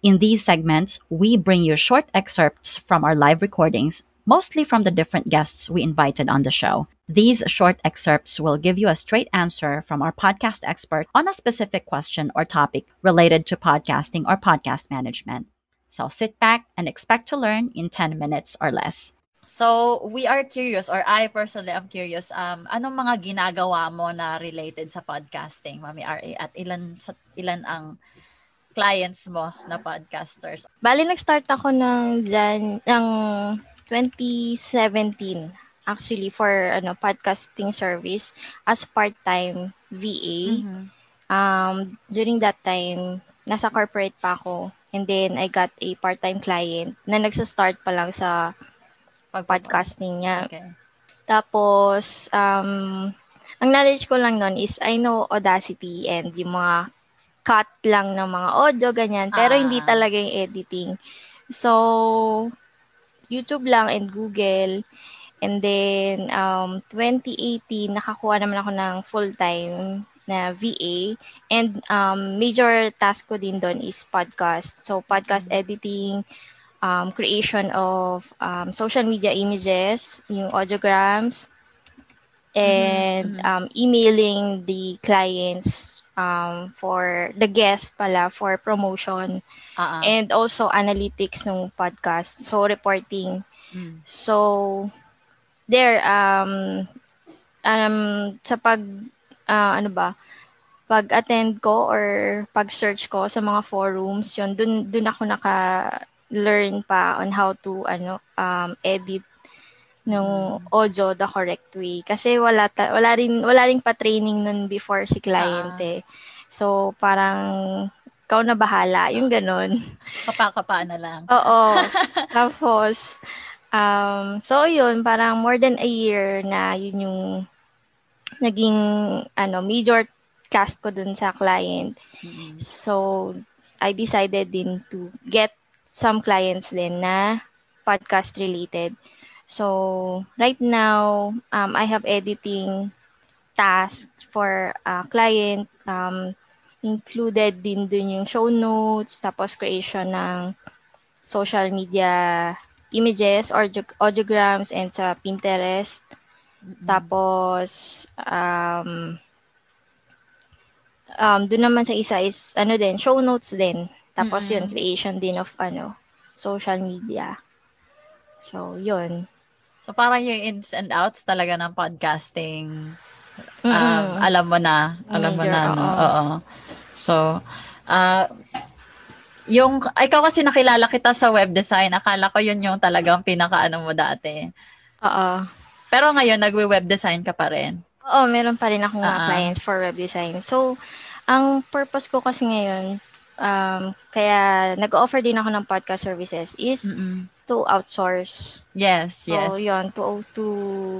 In these segments, we bring you short excerpts from our live recordings, mostly from the different guests we invited on the show. These short excerpts will give you a straight answer from our podcast expert on a specific question or topic related to podcasting or podcast management. So sit back and expect to learn in 10 minutes or less. So, we are curious or I personally am curious um anong mga ginagawa mo na related sa podcasting, Mami RA at ilan sa ilan ang clients mo na podcasters? Bali nag-start ako ng Jan ng 2017 actually for ano podcasting service as part-time VA. Mm-hmm. Um during that time nasa corporate pa ako and then I got a part-time client na nagsa-start pa lang sa podcasting niya. Okay. Tapos um ang knowledge ko lang noon is I know Audacity and yung mga cut lang ng mga audio ganyan pero Ah. hindi talaga yung editing. So YouTube lang and Google And then, um, 2018, nakakuha naman ako ng full-time na VA. And um, major task ko din doon is podcast. So, podcast editing, um, creation of um, social media images, yung audiograms, and Mhm. um, emailing the clients um, for the guest pala for promotion ah. and also analytics ng podcast. So, reporting. Mm. So, there, um, um, sa pag, ah, ano ba, pag-attend ko or pag-search ko sa mga forums, yun, dun, dun ako naka-learn pa on how to, ano, um, edit ng audio the correct way. Kasi wala, ta- wala rin, wala rin pa-training nun before si client Ah. eh. So, parang, ikaw na bahala, yung ganun. Kapa-kapa na lang. Oo. Tapos, um, so yun, parang more than a year na yun yung naging ano, major task ko dun sa client. Mm-mm. So, I decided din to get some clients din na podcast related. So, right now, um, I have editing tasks for a client. Um, included din dun yung show notes, tapos creation ng social media images or audiograms and sa Pinterest. Mm-mm. Tapos, um, um, doon naman sa isa is, ano din, show notes din. Tapos Mm-mm. yun, creation din of, ano, social media. So, yun. So parang yung ins and outs talaga ng podcasting. Um, Mm-mm. alam mo na, alam mo na, no? oo. Oo. So, ah yung, ikaw kasi nakilala kita sa web design, akala ko yun yung talagang pinaka-ano mo dati. Oo. Pero ngayon, nagwe-web design ka pa rin. Oo, meron pa rin akong mga Ah. clients for web design. So, ang purpose ko kasi ngayon, um, kaya nag-offer din ako ng podcast services is Mm-mm. To outsource. Yes, So, yes. yun, to, to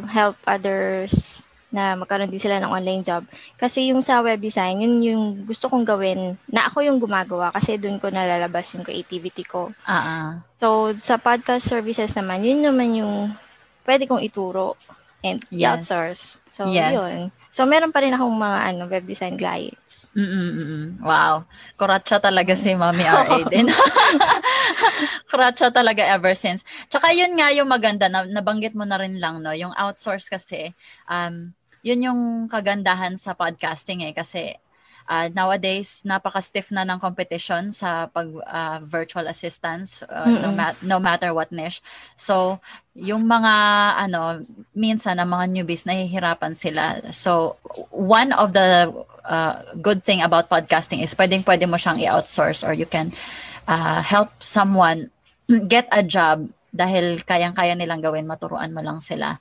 help others na magkaroon din sila ng online job. Kasi yung sa web design, yun yung gusto kong gawin na ako yung gumagawa kasi doon ko nalalabas yung creativity ko. Ah, ah. So, sa podcast services naman, yun naman yung pwede kong ituro and Yes. outsource. So, Yes. yun. So, meron pa rin akong mga ano, web design clients. Mm-mm-mm. Wow. Kuratsa talaga si Mami RA din. Kuratsa talaga ever since. Tsaka yun nga yung maganda, na, nabanggit mo na rin lang, no? Yung outsource kasi, um, yun yung kagandahan sa podcasting eh. Kasi, uh, nowadays napaka-stiff na ng competition sa pag uh, virtual assistants uh, no, ma- no matter what niche. So, yung mga ano minsan ang mga newbies nahihirapan sila. So, one of the uh, good thing about podcasting is pwedeng pwede mo siyang i-outsource or you can uh, help someone get a job dahil kayang-kaya nilang gawin, maturuan mo lang sila.